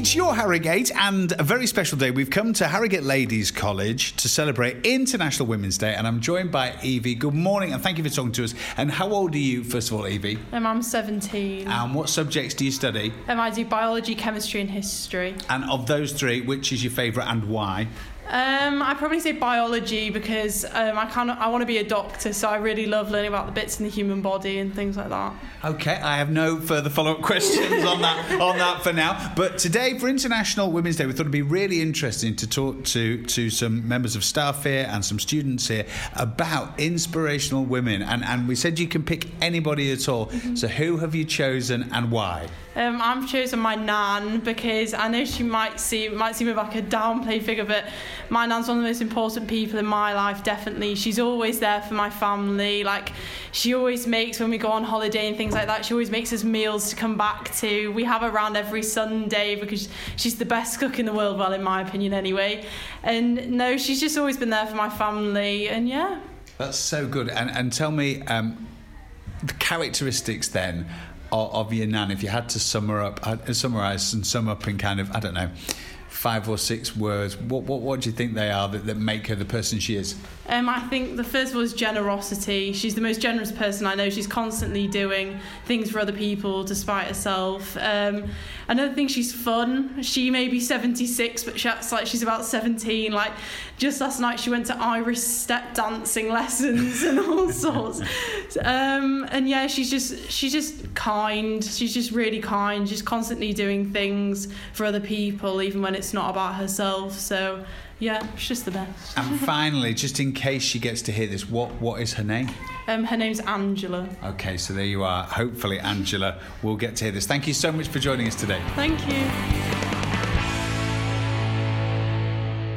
It's your Harrogate and a very special day. We've come to Harrogate Ladies College to celebrate International Women's Day, and I'm joined by Evie. Good morning, and thank you for talking to us. And how old are you, first of all, Evie? Um, I'm 17. And what subjects do you study? Um, I do biology, chemistry, and history. And of those three, which is your favourite and why? Um, I probably say biology because um, I kind of I want to be a doctor, so I really love learning about the bits in the human body and things like that. Okay, I have no further follow-up questions on that on that for now. But today, for International Women's Day, we thought it'd be really interesting to talk to to some members of staff here and some students here about inspirational women. And and we said you can pick anybody at all. Mm-hmm. So who have you chosen and why? Um, I've chosen my nan because I know she might seem might seem like a downplay figure, but my nan's one of the most important people in my life. Definitely, she's always there for my family. Like she always makes when we go on holiday and things like that. She always makes us meals to come back to. We have her around every Sunday because she's the best cook in the world. Well, in my opinion, anyway. And no, she's just always been there for my family. And yeah. That's so good. And and tell me. Um, the characteristics then of, your nan, if you had to sum up, uh, summarize and sum up in kind of, I don't know, five or six words, what, what, what do you think they are that, that make her the person she is? Um, I think the first was generosity. She's the most generous person I know. She's constantly doing things for other people despite herself. Um, another thing, she's fun. She may be 76, but she acts like she's about 17. Like just last night, she went to Irish step dancing lessons and all sorts. Um, and yeah, she's just she's just kind. She's just really kind. She's constantly doing things for other people, even when it's not about herself. So yeah, she's just the best. And finally, just in case she gets to hear this, what what is her name? Um, her name's Angela. Okay, so there you are. Hopefully, Angela will get to hear this. Thank you so much for joining us today. Thank you.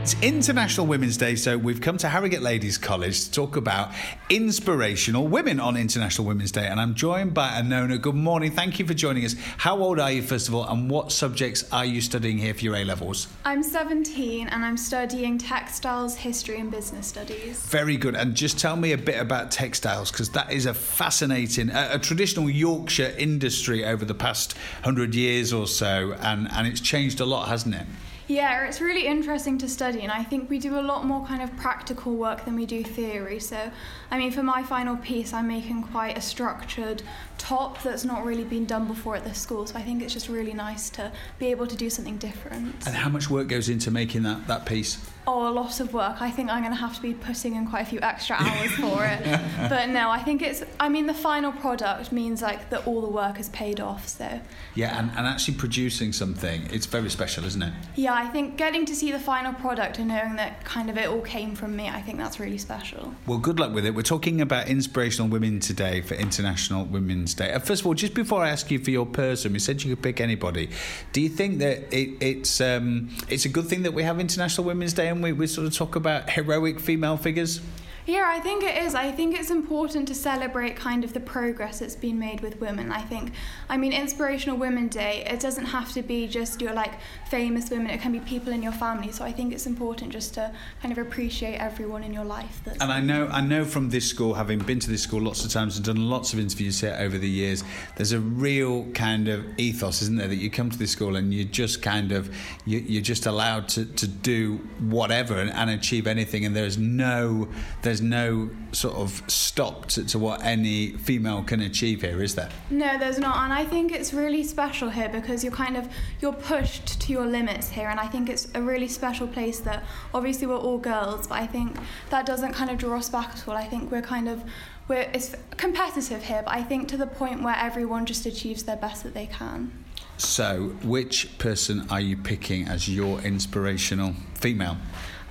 It's International Women's Day, so we've come to Harrogate Ladies College to talk about inspirational women on International Women's Day. And I'm joined by Anona. Good morning. Thank you for joining us. How old are you, first of all, and what subjects are you studying here for your A levels? I'm 17 and I'm studying textiles, history, and business studies. Very good. And just tell me a bit about textiles, because that is a fascinating, a, a traditional Yorkshire industry over the past hundred years or so, and, and it's changed a lot, hasn't it? Yeah, it's really interesting to study, and I think we do a lot more kind of practical work than we do theory. So, I mean, for my final piece, I'm making quite a structured top that's not really been done before at this school. So I think it's just really nice to be able to do something different. And how much work goes into making that, that piece? Oh, a lot of work. I think I'm going to have to be putting in quite a few extra hours for it. But no, I think it's, I mean, the final product means like that all the work is paid off. So. Yeah, and, and actually producing something, it's very special, isn't it? Yeah, I think getting to see the final product and knowing that kind of it all came from me, I think that's really special. Well, good luck with it. We're talking about inspirational women today for International Women's Day. Uh, first of all, just before I ask you for your person, we said you could pick anybody. Do you think that it, it's um, it's a good thing that we have International Women's Day and we, we sort of talk about heroic female figures? Yeah, I think it is. I think it's important to celebrate kind of the progress that's been made with women. I think, I mean, Inspirational Women Day, it doesn't have to be just your like famous women, it can be people in your family. So I think it's important just to kind of appreciate everyone in your life. That's and I know, I know from this school, having been to this school lots of times and done lots of interviews here over the years, there's a real kind of ethos, isn't there, that you come to this school and you're just kind of, you, you're just allowed to, to do whatever and, and achieve anything, and there's no, there's there's no sort of stop to, to, what any female can achieve here, is there? No, there's not, and I think it's really special here because you're kind of you're pushed to your limits here, and I think it's a really special place that obviously we're all girls, but I think that doesn't kind of draw us back at all. I think we're kind of we're it's competitive here, but I think to the point where everyone just achieves their best that they can. So, which person are you picking as your inspirational female?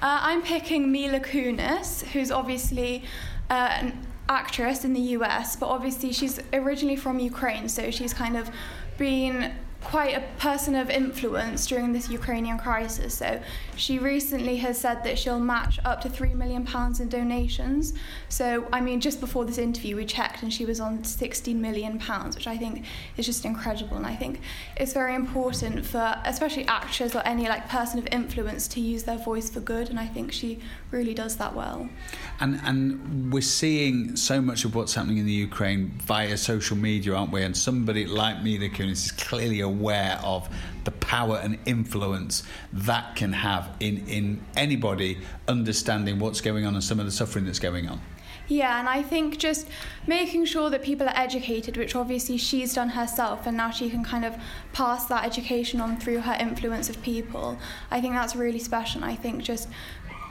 Uh, I'm picking Mila Kunis, who's obviously uh, an actress in the US, but obviously she's originally from Ukraine, so she's kind of been quite a person of influence during this Ukrainian crisis. So she recently has said that she'll match up to three million pounds in donations. So I mean, just before this interview, we checked and she was on 16 million pounds, which I think is just incredible. And I think it's very important for, especially actors or any like person of influence, to use their voice for good. And I think she really does that well. And and we're seeing so much of what's happening in the Ukraine via social media, aren't we? And somebody like Mila Kunis is clearly a aware of the power and influence that can have in, in anybody understanding what's going on and some of the suffering that's going on. Yeah, and I think just making sure that people are educated, which obviously she's done herself, and now she can kind of pass that education on through her influence of people. I think that's really special. And I think just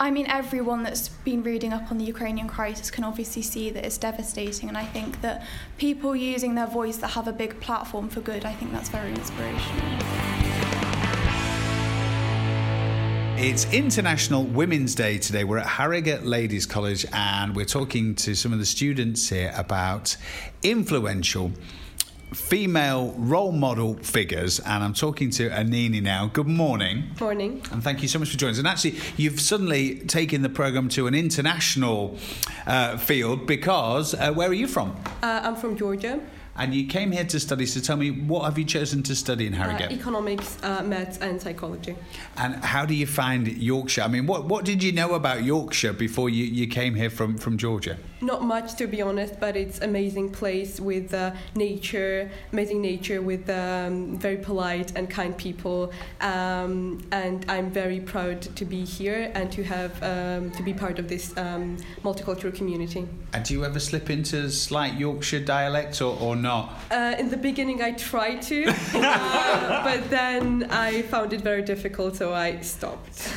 I mean, everyone that's been reading up on the Ukrainian crisis can obviously see that it's devastating, and I think that people using their voice that have a big platform for good, I think that's very inspirational. It's International Women's Day today. We're at Harrogate Ladies College and we're talking to some of the students here about influential female role model figures, and I'm talking to Anini now. Good morning. Morning. And thank you so much for joining us. And actually, you've suddenly taken the programme to an international uh, field because uh, where are you from? Uh, I'm from Georgia. And you came here to study, so tell me, what have you chosen to study in Harrogate? Uh, economics, uh, maths, and psychology. And how do you find Yorkshire? I mean, what, what did you know about Yorkshire before you, you came here from, from Georgia? Not much, to be honest, but it's amazing place with uh, nature, amazing nature with um, very polite and kind people. Um, and I'm very proud to be here and to have um, to be part of this um, multicultural community. And do you ever slip into slight Yorkshire dialect or, or not? Uh, in the beginning, I tried to, uh, but then I found it very difficult, so I stopped.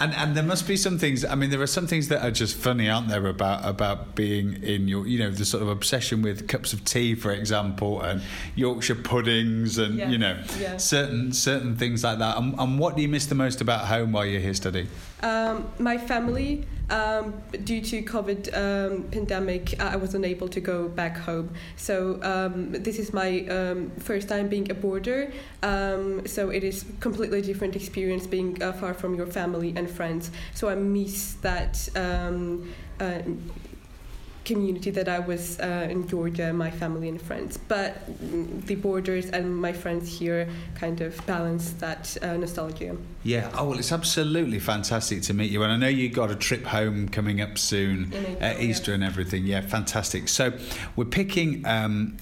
and and there must be some things. I mean, there are some things that are just funny, aren't there? About about being in your, you know, the sort of obsession with cups of tea, for example, and Yorkshire puddings, and Yeah. you know, Yeah. certain certain things like that. And, and what do you miss the most about home while you're here studying? Um, my family, um, due to COVID um, pandemic, I I was unable to go back home. So um, this is my um, first time being a boarder. Um, so it is completely different experience being uh, far from your family and friends. So I miss that. Um, uh, community that I was uh, in Georgia, my family and friends. But the boarders and my friends here kind of balance that uh, nostalgia. Yeah. Oh well, it's absolutely fantastic to meet you, and I know you got a trip home coming up soon, April, Easter and everything. Yeah, fantastic. So we're picking. Um,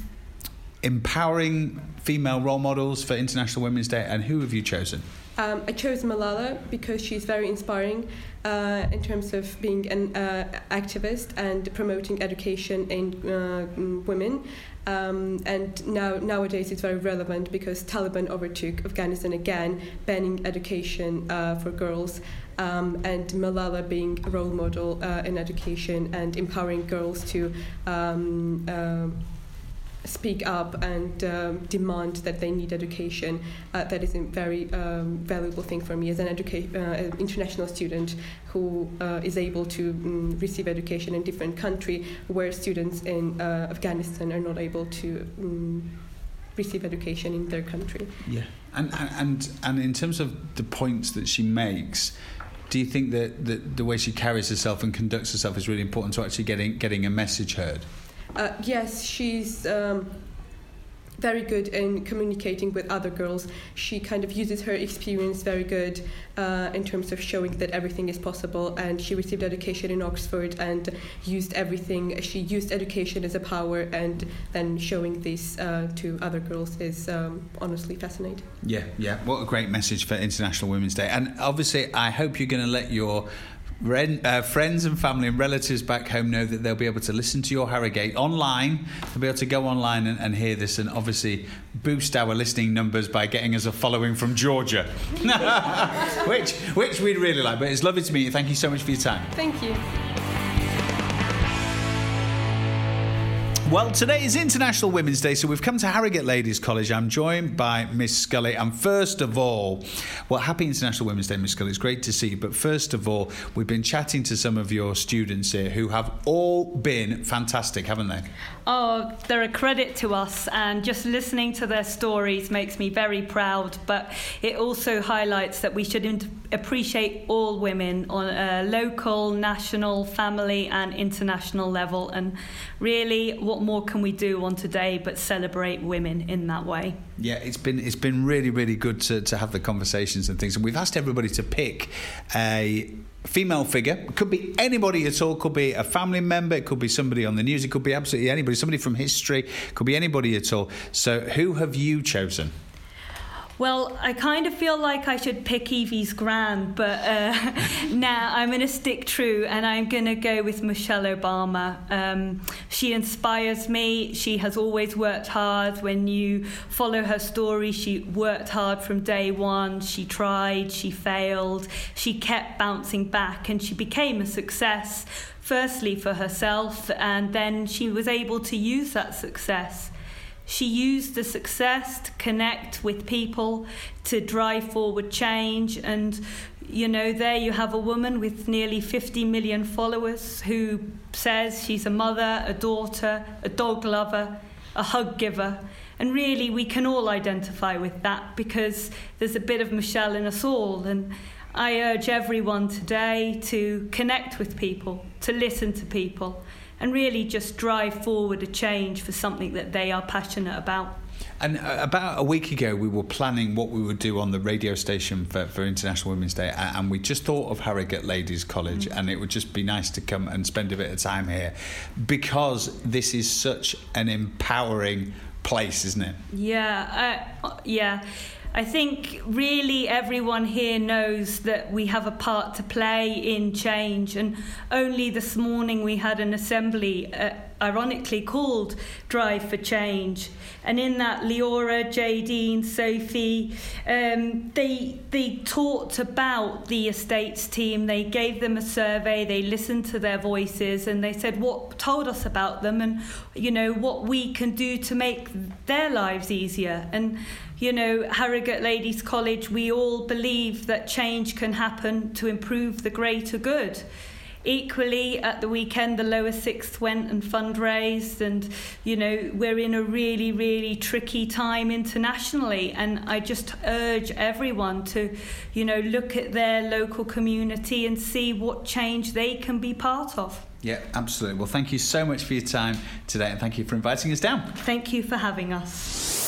Empowering female role models for International Women's Day, and who have you chosen? Um, I chose Malala because she's very inspiring uh, in terms of being an uh, activist and promoting education in uh, women. Um, and now nowadays it's very relevant because Taliban overtook Afghanistan again, banning education uh, for girls. Um, and Malala being a role model uh, in education and empowering girls to um, um speak up and um, demand that they need education. Uh, that is a very um, valuable thing for me as an educa- uh, international student who uh, is able to mm, receive education in different country where students in uh, Afghanistan are not able to mm, receive education in their country. Yeah, and and and, and in terms of the points that she makes. Do you think that, that the way she carries herself and conducts herself is really important to actually getting getting a message heard? Uh, yes, she's um, very good in communicating with other girls. She kind of uses her experience very good uh, in terms of showing that everything is possible. And she received education in Oxford and used everything. She used education as a power, and then showing this uh, to other girls is um, honestly fascinating. Yeah, yeah. What a great message for International Women's Day. And obviously, I hope you're going to let your uh, friends and family and relatives back home know that they'll be able to listen to your Harrogate online. They'll be able to go online and, and hear this and obviously boost our listening numbers by getting us a following from Georgia, which, which we'd really like. But it's lovely to meet you. Thank you so much for your time. Thank you. Well, today is International Women's Day, so we've come to Harrogate Ladies College. I'm joined by Miss Scully. And first of all, well, happy International Women's Day, Miss Scully. It's great to see you. But first of all, we've been chatting to some of your students here who have all been fantastic, haven't they? Oh, they're a credit to us, and just listening to their stories makes me very proud. But it also highlights that we should appreciate all women on a local, national, family, and international level. And really, what more can we do on today but celebrate women in that way? Yeah, it's been it's been really really good to, to have the conversations and things. And we've asked everybody to pick a female figure. It could be anybody at all. Could be a family member. It could be somebody on the news. It could be absolutely anybody. Somebody from history. It Could be anybody at all. So, who have you chosen? Well, I kind of feel like I should pick Evie's grand, but uh, now I'm going to stick true and I'm going to go with Michelle Obama. Um, she inspires me. She has always worked hard. When you follow her story, she worked hard from day one. She tried, she failed, she kept bouncing back, and she became a success, firstly for herself, and then she was able to use that success she used the success to connect with people, to drive forward change. And, you know, there you have a woman with nearly 50 million followers who says she's a mother, a daughter, a dog lover, a hug giver. And really, we can all identify with that because there's a bit of Michelle in us all. And I urge everyone today to connect with people, to listen to people and really just drive forward a change for something that they are passionate about. And uh, about a week ago, we were planning what we would do on the radio station for, for International Women's Day, and we just thought of Harrogate Ladies College, mm. and it would just be nice to come and spend a bit of time here because this is such an empowering place, isn't it? Yeah, yeah. I think really everyone here knows that we have a part to play in change, and only this morning we had an assembly, uh, ironically called Drive for Change, and in that Leora, Jadine, Sophie, um, they they talked about the estates team. They gave them a survey. They listened to their voices, and they said what told us about them, and you know what we can do to make their lives easier and you know, Harrogate Ladies College, we all believe that change can happen to improve the greater good. Equally, at the weekend, the lower sixth went and fundraised, and you know, we're in a really, really tricky time internationally. And I just urge everyone to, you know, look at their local community and see what change they can be part of. Yeah, absolutely. Well, thank you so much for your time today, and thank you for inviting us down. Thank you for having us.